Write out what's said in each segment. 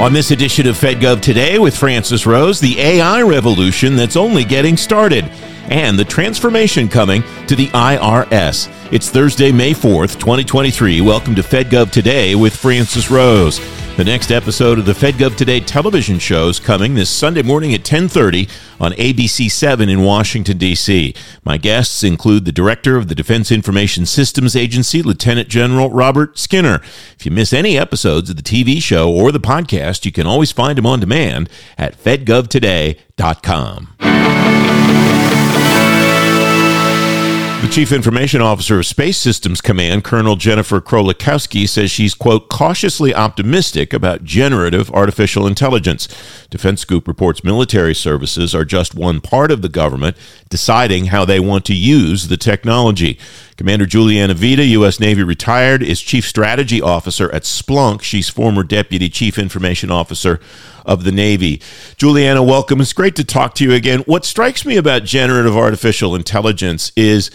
On this edition of FedGov Today with Francis Rose, the AI revolution that's only getting started, and the transformation coming to the IRS. It's Thursday, May 4th, 2023. Welcome to FedGov Today with Francis Rose. The next episode of the FedGov Today television show is coming this Sunday morning at 10:30 on ABC7 in Washington D.C. My guests include the Director of the Defense Information Systems Agency, Lieutenant General Robert Skinner. If you miss any episodes of the TV show or the podcast, you can always find them on demand at fedgovtoday.com. Chief Information Officer of Space Systems Command, Colonel Jennifer Krolikowski, says she's, quote, cautiously optimistic about generative artificial intelligence. Defense Scoop reports military services are just one part of the government deciding how they want to use the technology. Commander Juliana Vida, U.S. Navy retired, is Chief Strategy Officer at Splunk. She's former Deputy Chief Information Officer of the Navy. Juliana, welcome. It's great to talk to you again. What strikes me about generative artificial intelligence is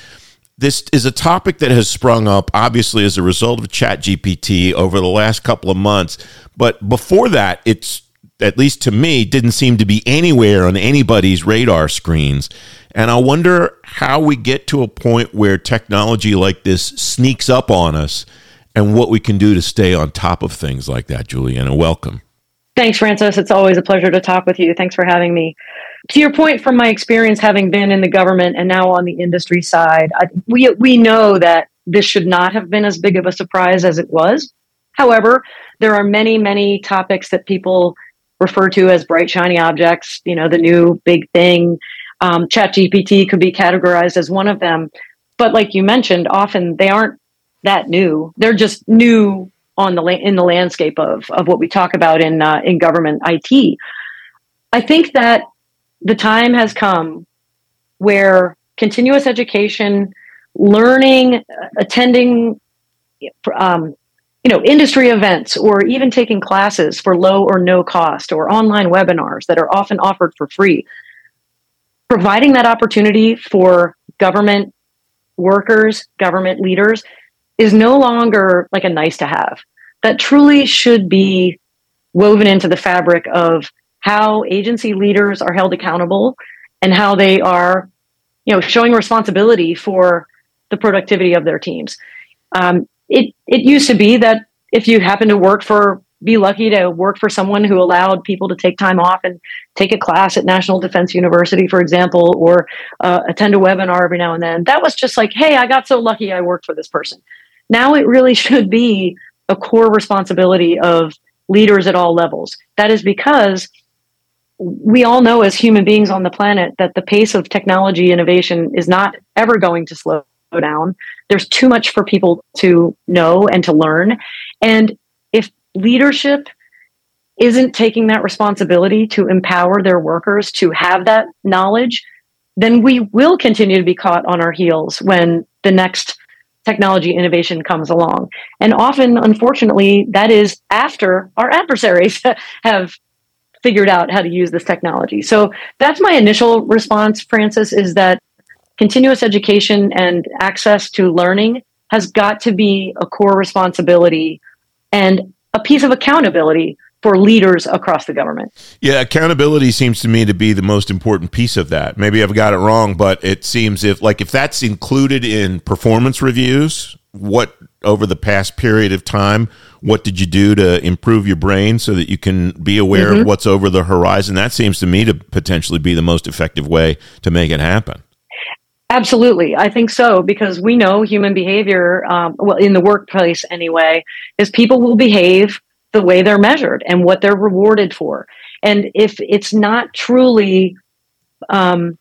this is a topic that has sprung up obviously as a result of ChatGPT over the last couple of months. But before that, it's at least to me, didn't seem to be anywhere on anybody's radar screens. And I wonder how we get to a point where technology like this sneaks up on us and what we can do to stay on top of things like that, Juliana. Welcome. Thanks, Francis. It's always a pleasure to talk with you. Thanks for having me. To your point, from my experience having been in the government and now on the industry side, I, we we know that this should not have been as big of a surprise as it was. However, there are many, many topics that people refer to as bright, shiny objects. You know, the new big thing. Um, ChatGPT could be categorized as one of them, but like you mentioned, often they aren't that new. They're just new on the la- in the landscape of of what we talk about in uh, in government IT. I think that the time has come where continuous education, learning, attending, um, you know, industry events, or even taking classes for low or no cost, or online webinars that are often offered for free, providing that opportunity for government workers, government leaders is no longer like a nice to have. That truly should be woven into the fabric of how agency leaders are held accountable and how they are, you know, showing responsibility for the productivity of their teams. Um, it it used to be that if you happen to work for be lucky to work for someone who allowed people to take time off and take a class at National Defense University, for example, or uh, attend a webinar every now and then. That was just like, hey, I got so lucky I worked for this person. Now it really should be a core responsibility of leaders at all levels. That is because we all know as human beings on the planet that the pace of technology innovation is not ever going to slow down. There's too much for people to know and to learn. And if leadership isn't taking that responsibility to empower their workers to have that knowledge, then we will continue to be caught on our heels when the next technology innovation comes along. And often, unfortunately, that is after our adversaries have figured out how to use this technology. So that's my initial response, Francis, is that continuous education and access to learning has got to be a core responsibility and a piece of accountability for leaders across the government. Yeah, accountability seems to me to be the most important piece of that. Maybe I've got it wrong, but it seems if like if that's included in performance reviews, what over the past period of time, what did you do to improve your brain so that you can be aware mm-hmm. of what's over the horizon? That seems to me to potentially be the most effective way to make it happen. Absolutely, I think so because we know human behavior, um, well, in the workplace anyway, is people will behave the way they're measured and what they're rewarded for. And if it's not truly um,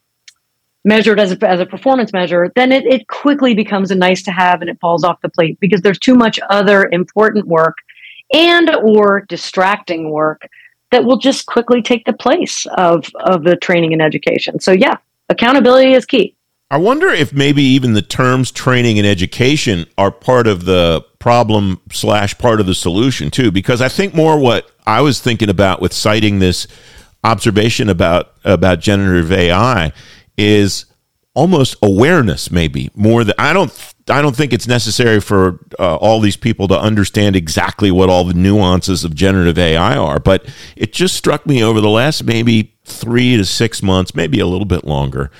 measured as a, as a performance measure, then it, it quickly becomes a nice to have and it falls off the plate because there's too much other important work and or distracting work that will just quickly take the place of, of the training and education. So yeah, accountability is key. I wonder if maybe even the terms training and education are part of the problem slash part of the solution too, because I think more what I was thinking about with citing this observation about about generative AI is almost awareness, maybe more than I don't I don't think it's necessary for uh, all these people to understand exactly what all the nuances of generative AI are, but it just struck me over the last maybe three to six months, maybe a little bit longer.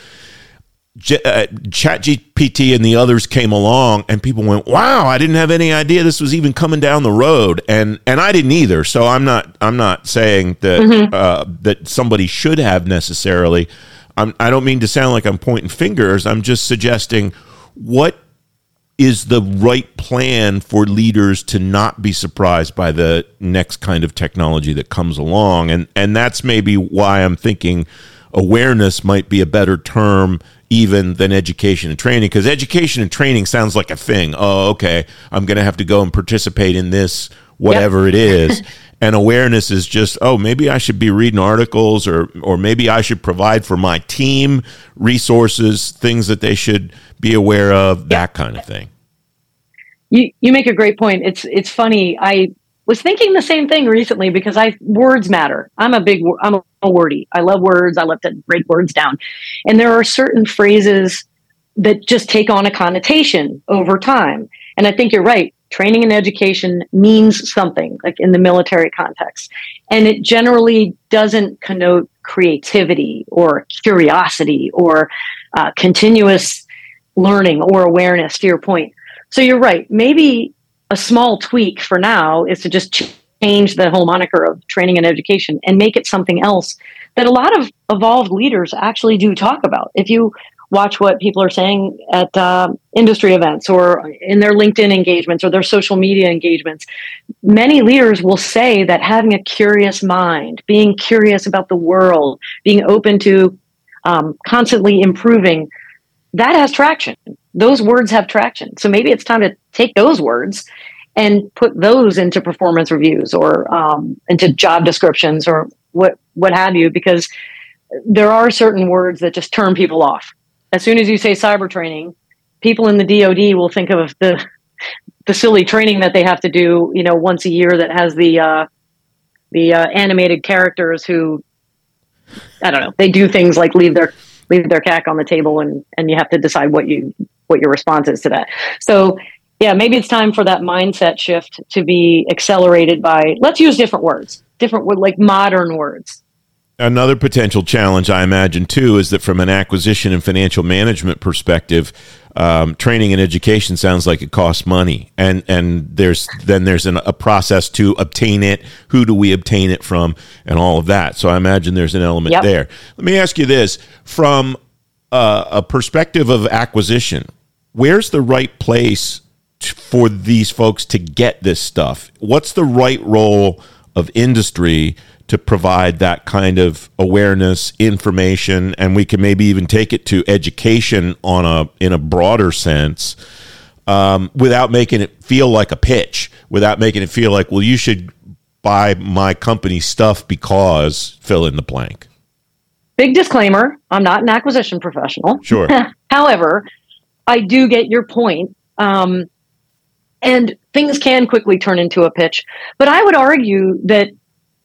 Uh, ChatGPT and the others came along, and people went, "Wow, I didn't have any idea this was even coming down the road," and and I didn't either. So I'm not I'm not saying that mm-hmm. uh, that somebody should have necessarily. I'm, I don't mean to sound like I'm pointing fingers. I'm just suggesting what is the right plan for leaders to not be surprised by the next kind of technology that comes along and and that's maybe why I'm thinking awareness might be a better term even than education and training because education and training sounds like a thing oh okay I'm going to have to go and participate in this whatever yep. it is. And awareness is just oh maybe i should be reading articles or or maybe i should provide for my team resources things that they should be aware of that kind of thing. You you make a great point. It's it's funny. I was thinking the same thing recently because i words matter. I'm a big i'm a wordy. I love words. I love to break words down. And there are certain phrases that just take on a connotation over time. And i think you're right training and education means something like in the military context. And it generally doesn't connote creativity or curiosity or uh, continuous learning or awareness to your point. So you're right. Maybe a small tweak for now is to just change the whole moniker of training and education and make it something else that a lot of evolved leaders actually do talk about. If you watch what people are saying at uh, industry events or in their LinkedIn engagements or their social media engagements. Many leaders will say that having a curious mind, being curious about the world, being open to um, constantly improving, that has traction. Those words have traction. So maybe it's time to take those words and put those into performance reviews or um, into job descriptions or what what have you, because there are certain words that just turn people off as soon as you say cyber training, people in the DoD will think of the the silly training that they have to do, you know, once a year that has the uh, the uh, animated characters who I don't know, they do things like leave their leave their CAC on the table and and you have to decide what you what your response is to that. So yeah, maybe it's time for that mindset shift to be accelerated by let's use different words, different like modern words Another potential challenge, I imagine, too, is that from an acquisition and financial management perspective, um, training and education sounds like it costs money, and and there's then there's an, a process to obtain it. Who do we obtain it from, and all of that. So I imagine there's an element yep. there. Let me ask you this: from uh, a perspective of acquisition, where's the right place t- for these folks to get this stuff? What's the right role of industry? To provide that kind of awareness, information, and we can maybe even take it to education on a in a broader sense, um, without making it feel like a pitch, without making it feel like, well, you should buy my company stuff because fill in the blank. Big disclaimer: I'm not an acquisition professional. Sure. However, I do get your point. Um, and things can quickly turn into a pitch. But I would argue that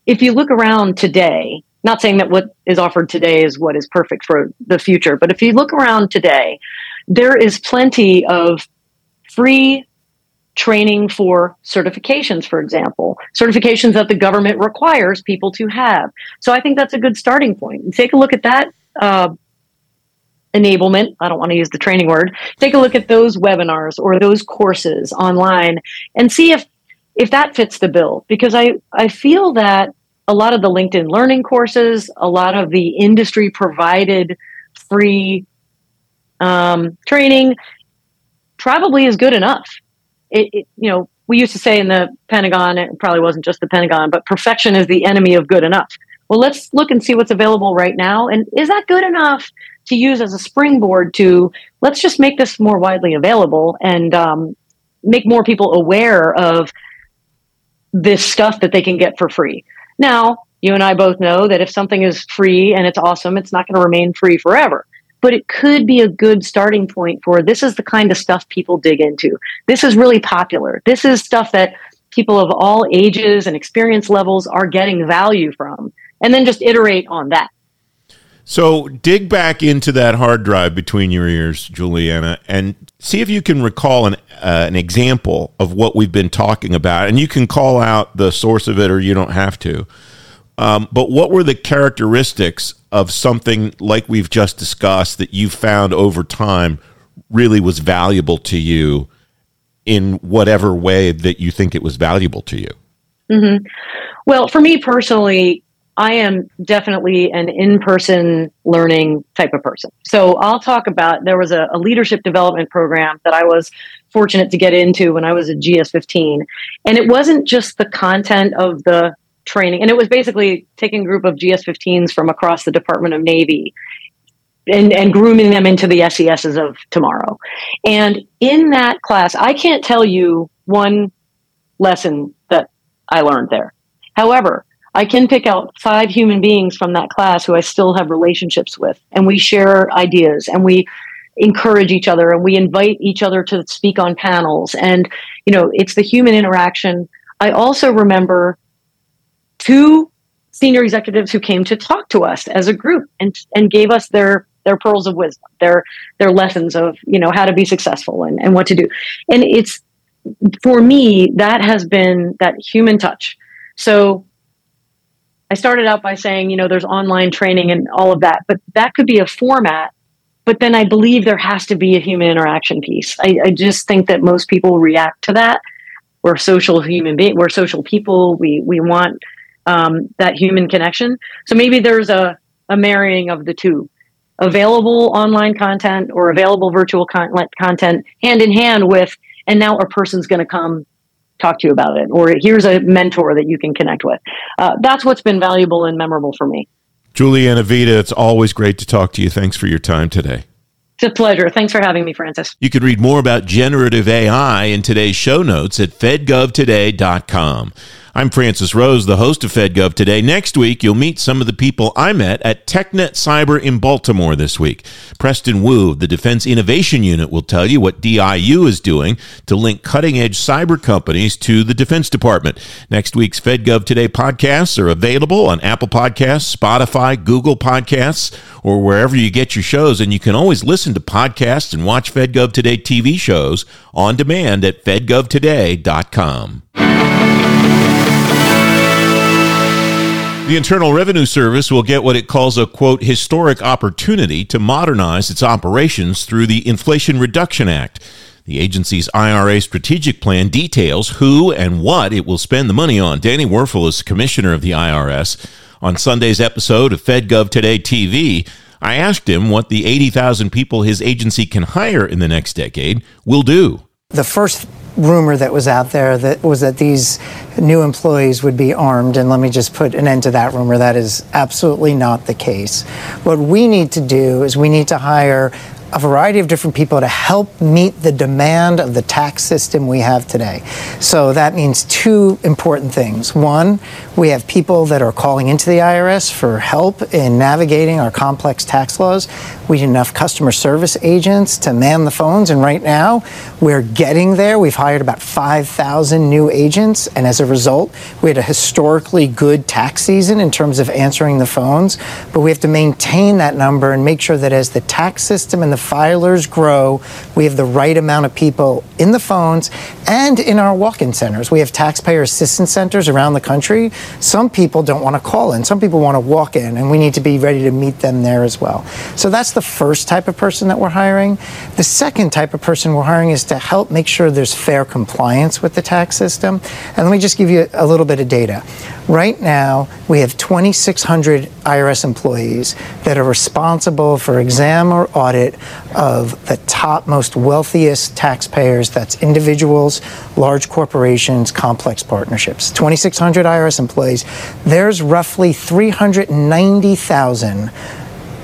if you look around today, not saying that what is offered today is what is perfect for the future, but if you look around today, there is plenty of free training for certifications, for example, certifications that the government requires people to have. So I think that's a good starting point. take a look at that uh, enablement. I don't want to use the training word. Take a look at those webinars or those courses online and see if if that fits the bill. Because I I feel that a lot of the LinkedIn learning courses, a lot of the industry provided free um, training probably is good enough. It, it, you know, we used to say in the Pentagon, it probably wasn't just the Pentagon, but perfection is the enemy of good enough. Well, let's look and see what's available right now. And is that good enough to use as a springboard to let's just make this more widely available and um, make more people aware of this stuff that they can get for free? Now, you and I both know that if something is free and it's awesome, it's not going to remain free forever. But it could be a good starting point for this is the kind of stuff people dig into. This is really popular. This is stuff that people of all ages and experience levels are getting value from. And then just iterate on that. So dig back into that hard drive between your ears, Juliana, and see if you can recall an, uh, an example of what we've been talking about. And you can call out the source of it or you don't have to. Um, but what were the characteristics of something like we've just discussed that you found over time really was valuable to you in whatever way that you think it was valuable to you? Mm-hmm. Well, for me personally, I am definitely an in person learning type of person. So I'll talk about there was a, a, leadership development program that I was fortunate to get into when I was a GS 15. And it wasn't just the content of the training, and it was basically taking a group of GS 15s from across the Department of Navy. And, and grooming them into the SESs of tomorrow. And in that class, I can't tell you one lesson that I learned there. However, I can pick out five human beings from that class who I still have relationships with, and we share ideas and we encourage each other and we invite each other to speak on panels. And, you know, it's the human interaction. I also remember two senior executives who came to talk to us as a group and, and gave us their their pearls of wisdom, their their lessons of, you know, how to be successful and, and what to do. And it's for me, that has been that human touch. So I started out by saying, you know, there's online training and all of that, but that could be a format. But then I believe there has to be a human interaction piece. I, I just think that most people react to that. We're social human being. We're social people. We we want um, that human connection. So maybe there's a a marrying of the two, available online content or available virtual con- content hand in hand with, and now a person's going to come talk to you about it, or here's a mentor that you can connect with. Uh, that's what's been valuable and memorable for me. Juliana Vida, it's always great to talk to you. Thanks for your time today. It's a pleasure. Thanks for having me, Francis. You can read more about generative AI in today's show notes at fedgovtoday.com. I'm Francis Rose, the host of FedGov Today. Next week, you'll meet some of the people I met at TechNet Cyber in Baltimore this week. Preston Wu, the Defense Innovation Unit, will tell you what DIU is doing to link cutting edge cyber companies to the Defense Department. Next week's FedGov Today podcasts are available on Apple Podcasts, Spotify, Google Podcasts, or wherever you get your shows. And you can always listen to podcasts and watch FedGov Today TV shows on demand at fedgovtoday.com. The Internal Revenue Service will get what it calls a quote historic opportunity to modernize its operations through the Inflation Reduction Act. The agency's IRA strategic plan details who and what it will spend the money on. Danny Werfel is commissioner of the IRS. On Sunday's episode of FedGov Today TV, I asked him what the 80,000 people his agency can hire in the next decade will do. The first rumor that was out there that was that these new employees would be armed and let me just put an end to that rumor. That is absolutely not the case. What we need to do is we need to hire a variety of different people to help meet the demand of the tax system we have today. So that means two important things. One, we have people that are calling into the IRS for help in navigating our complex tax laws. We need enough customer service agents to man the phones, and right now we're getting there. We've hired about 5,000 new agents, and as a result, we had a historically good tax season in terms of answering the phones. But we have to maintain that number and make sure that as the tax system and the filers grow, we have the right amount of people in the phones and in our walk in centers. We have taxpayer assistance centers around the country. Some people don't want to call in, some people want to walk in, and we need to be ready to meet them there as well. So that's the first type of person that we're hiring. The second type of person we're hiring is to help make sure there's fair compliance with the tax system. And let me just give you a little bit of data. Right now, we have 2,600 IRS employees that are responsible for exam or audit of the top most wealthiest taxpayers that's individuals, large corporations, complex partnerships. 2,600 IRS employees. There's roughly 390,000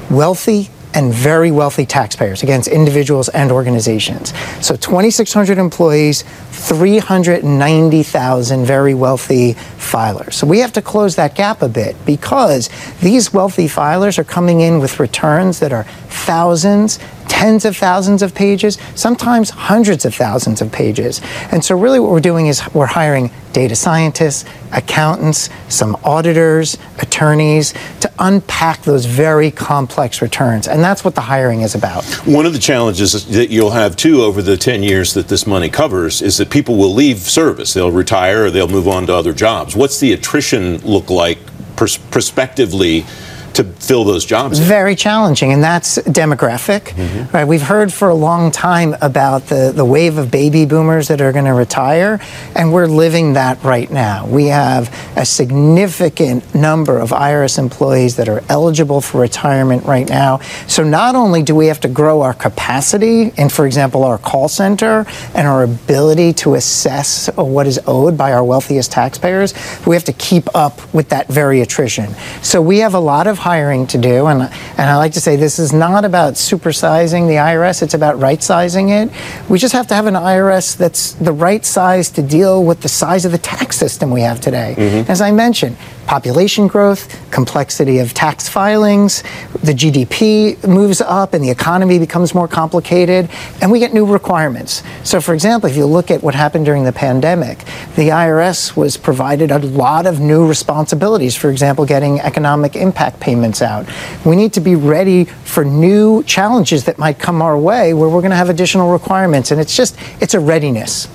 wealthy and very wealthy taxpayers against individuals and organizations. So 2,600 employees, 390,000 very wealthy filers. So we have to close that gap a bit because these wealthy filers are coming in with returns that are thousands tens of thousands of pages, sometimes hundreds of thousands of pages. And so, really, what we're doing is we're hiring data scientists, accountants, some auditors, attorneys to unpack those very complex returns. And that's what the hiring is about. One of the challenges that you'll have too over the 10 years that this money covers is that people will leave service. They'll retire or they'll move on to other jobs. What's the attrition look like pers- prospectively? To fill those jobs. In. Very challenging, and that's demographic. Mm-hmm. Right? We've heard for a long time about the, the wave of baby boomers that are going to retire, and we're living that right now. We have a significant number of IRS employees that are eligible for retirement right now. So not only do we have to grow our capacity in, for example, our call center and our ability to assess what is owed by our wealthiest taxpayers, we have to keep up with that very attrition. So we have a lot of hiring to do. And, and I like to say this is not about supersizing the IRS, it's about right sizing it. We just have to have an IRS that's the right size to deal with the size of the tax system we have today. Mm-hmm. As I mentioned, population growth, complexity of tax filings, the GDP moves up and the economy becomes more complicated, and we get new requirements. So, for example, if you look at what happened during the pandemic, the IRS was provided a lot of new responsibilities, for example, getting economic impact payments out. We need to be ready for new challenges that might come our way where we're going to have additional requirements, and it's just, it's a readiness.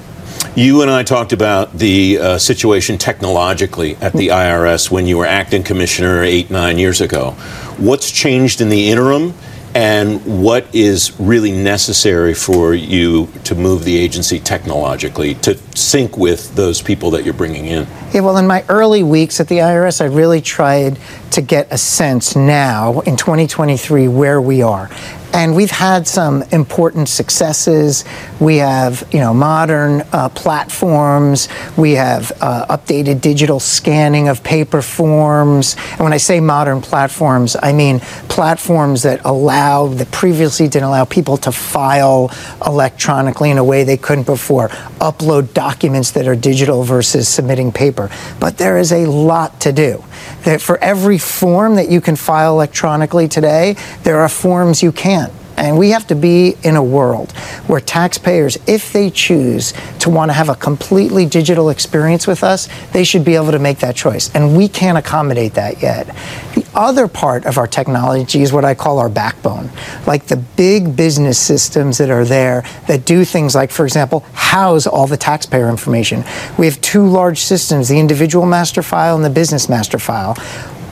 You and I talked about the uh, situation technologically at the IRS when you were acting commissioner eight, nine years ago. What's changed in the interim? And what is really necessary for you to move the agency technologically to sync with those people that you're bringing in? Yeah, well, in my early weeks at the IRS, I really tried to get a sense now in 2023 where we are and we've had some important successes. We have, you know, modern uh, platforms. We have uh, updated digital scanning of paper forms. And when I say modern platforms, I mean platforms that allow that previously didn't allow people to file electronically in a way they couldn't before, upload documents that are digital versus submitting paper. But there is a lot to do. That for every form that you can file electronically today, there are forms you can't. And we have to be in a world where taxpayers, if they choose to want to have a completely digital experience with us, they should be able to make that choice. And we can't accommodate that yet. The other part of our technology is what I call our backbone, like the big business systems that are there that do things like, for example, house all the taxpayer information. We have two large systems the individual master file and the business master file.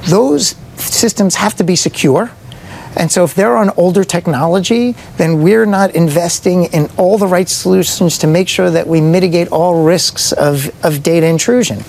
Those systems have to be secure and so if they're on older technology, then we're not investing in all the right solutions to make sure that we mitigate all risks of, of data intrusion.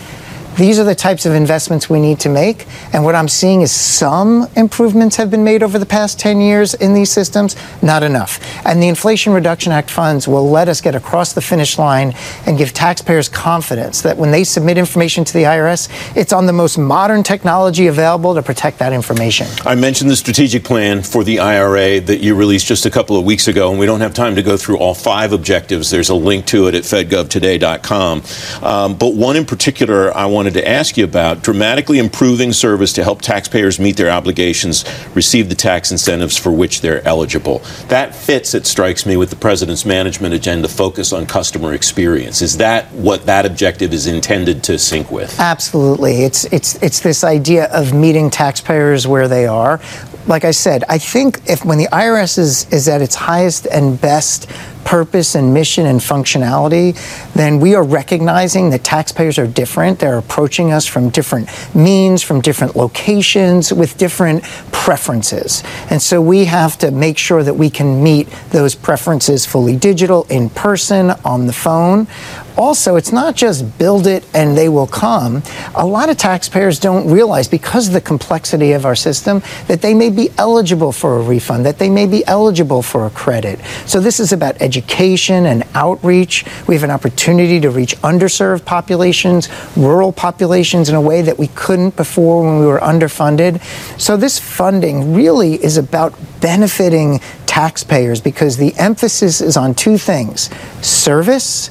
These are the types of investments we need to make. And what I'm seeing is some improvements have been made over the past 10 years in these systems, not enough. And the Inflation Reduction Act funds will let us get across the finish line and give taxpayers confidence that when they submit information to the IRS, it's on the most modern technology available to protect that information. I mentioned the strategic plan for the IRA that you released just a couple of weeks ago, and we don't have time to go through all five objectives. There's a link to it at fedgovtoday.com. Um, but one in particular I wanted wanted to ask you about dramatically improving service to help taxpayers meet their obligations, receive the tax incentives for which they're eligible. That fits, it strikes me, with the president's management agenda focus on customer experience. Is that what that objective is intended to sync with? Absolutely. It's it's it's this idea of meeting taxpayers where they are like I said, I think if when the IRS is, is at its highest and best purpose and mission and functionality, then we are recognizing that taxpayers are different. They're approaching us from different means, from different locations, with different preferences. And so we have to make sure that we can meet those preferences fully digital, in person, on the phone. Also, it's not just build it and they will come. A lot of taxpayers don't realize, because of the complexity of our system, that they may be eligible for a refund, that they may be eligible for a credit. So, this is about and outreach. We have an opportunity to reach underserved populations, rural populations in a way that we couldn't before when we were underfunded. So, this funding really is about benefiting taxpayers because the emphasis is on two things service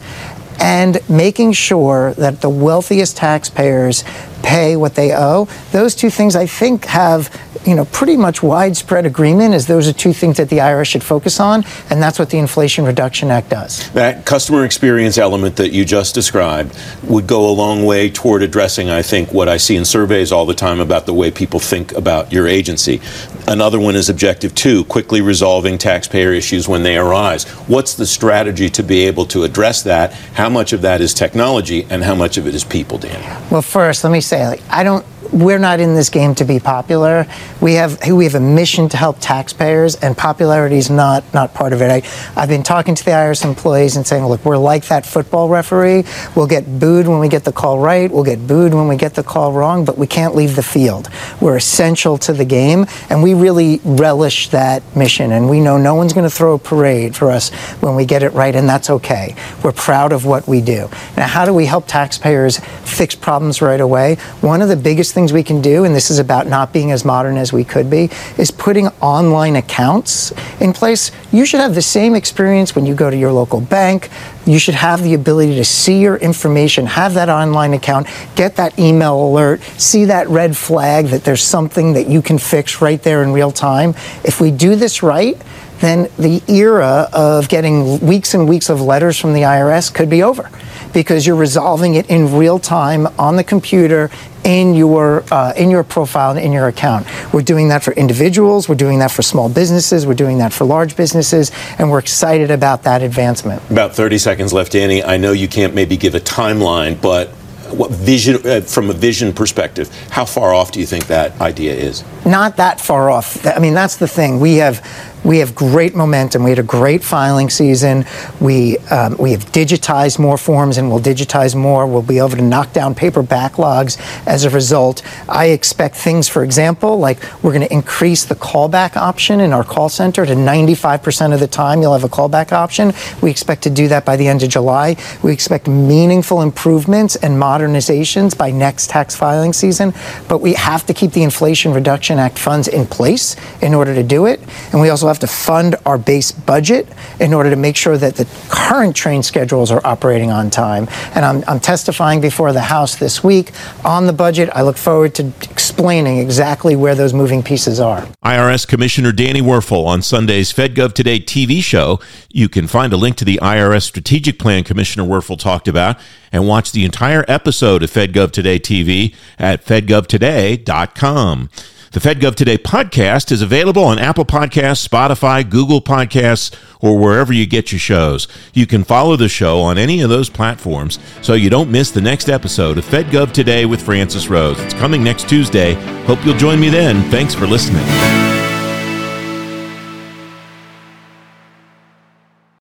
and making sure that the wealthiest taxpayers pay what they owe. Those two things, I think, have you know, pretty much widespread agreement is those are two things that the IRS should focus on, and that's what the Inflation Reduction Act does. That customer experience element that you just described would go a long way toward addressing, I think, what I see in surveys all the time about the way people think about your agency. Another one is objective two, quickly resolving taxpayer issues when they arise. What's the strategy to be able to address that? How much of that is technology and how much of it is people, Dan? Well, first, let me say, like, I don't we're not in this game to be popular. We have we have a mission to help taxpayers, and popularity is not not part of it. I, I've been talking to the IRS employees and saying, look, we're like that football referee. We'll get booed when we get the call right. We'll get booed when we get the call wrong, but we can't leave the field. We're essential to the game, and we really relish that mission. And we know no one's going to throw a parade for us when we get it right, and that's okay. We're proud of what we do. Now, how do we help taxpayers fix problems right away? One of the biggest things we can do, and this is about not being as modern as we could be, is putting online accounts in place. You should have the same experience when you go to your local bank. You should have the ability to see your information, have that online account, get that email alert, see that red flag that there's something that you can fix right there in real time. If we do this right, then the era of getting weeks and weeks of letters from the IRS could be over because you're resolving it in real time on the computer in your uh, in your profile and in your account. We're doing that for individuals. We're doing that for small businesses. We're doing that for large businesses, and we're excited about that advancement. About 30 seconds left, Danny. I know you can't maybe give a timeline, but what vision uh, from a vision perspective how far off do you think that idea is not that far off i mean that's the thing we have we have great momentum. We had a great filing season. We um, we have digitized more forms, and we'll digitize more. We'll be able to knock down paper backlogs as a result. I expect things, for example, like we're going to increase the callback option in our call center to 95% of the time. You'll have a callback option. We expect to do that by the end of July. We expect meaningful improvements and modernizations by next tax filing season. But we have to keep the Inflation Reduction Act funds in place in order to do it, and we also have to fund our base budget in order to make sure that the current train schedules are operating on time. And I'm, I'm testifying before the House this week on the budget. I look forward to explaining exactly where those moving pieces are. IRS Commissioner Danny Werfel on Sunday's FedGov Today TV show. You can find a link to the IRS strategic plan Commissioner Werfel talked about and watch the entire episode of FedGov Today TV at fedgovtoday.com. The FedGov Today podcast is available on Apple Podcasts, Spotify, Google Podcasts, or wherever you get your shows. You can follow the show on any of those platforms so you don't miss the next episode of FedGov Today with Francis Rose. It's coming next Tuesday. Hope you'll join me then. Thanks for listening.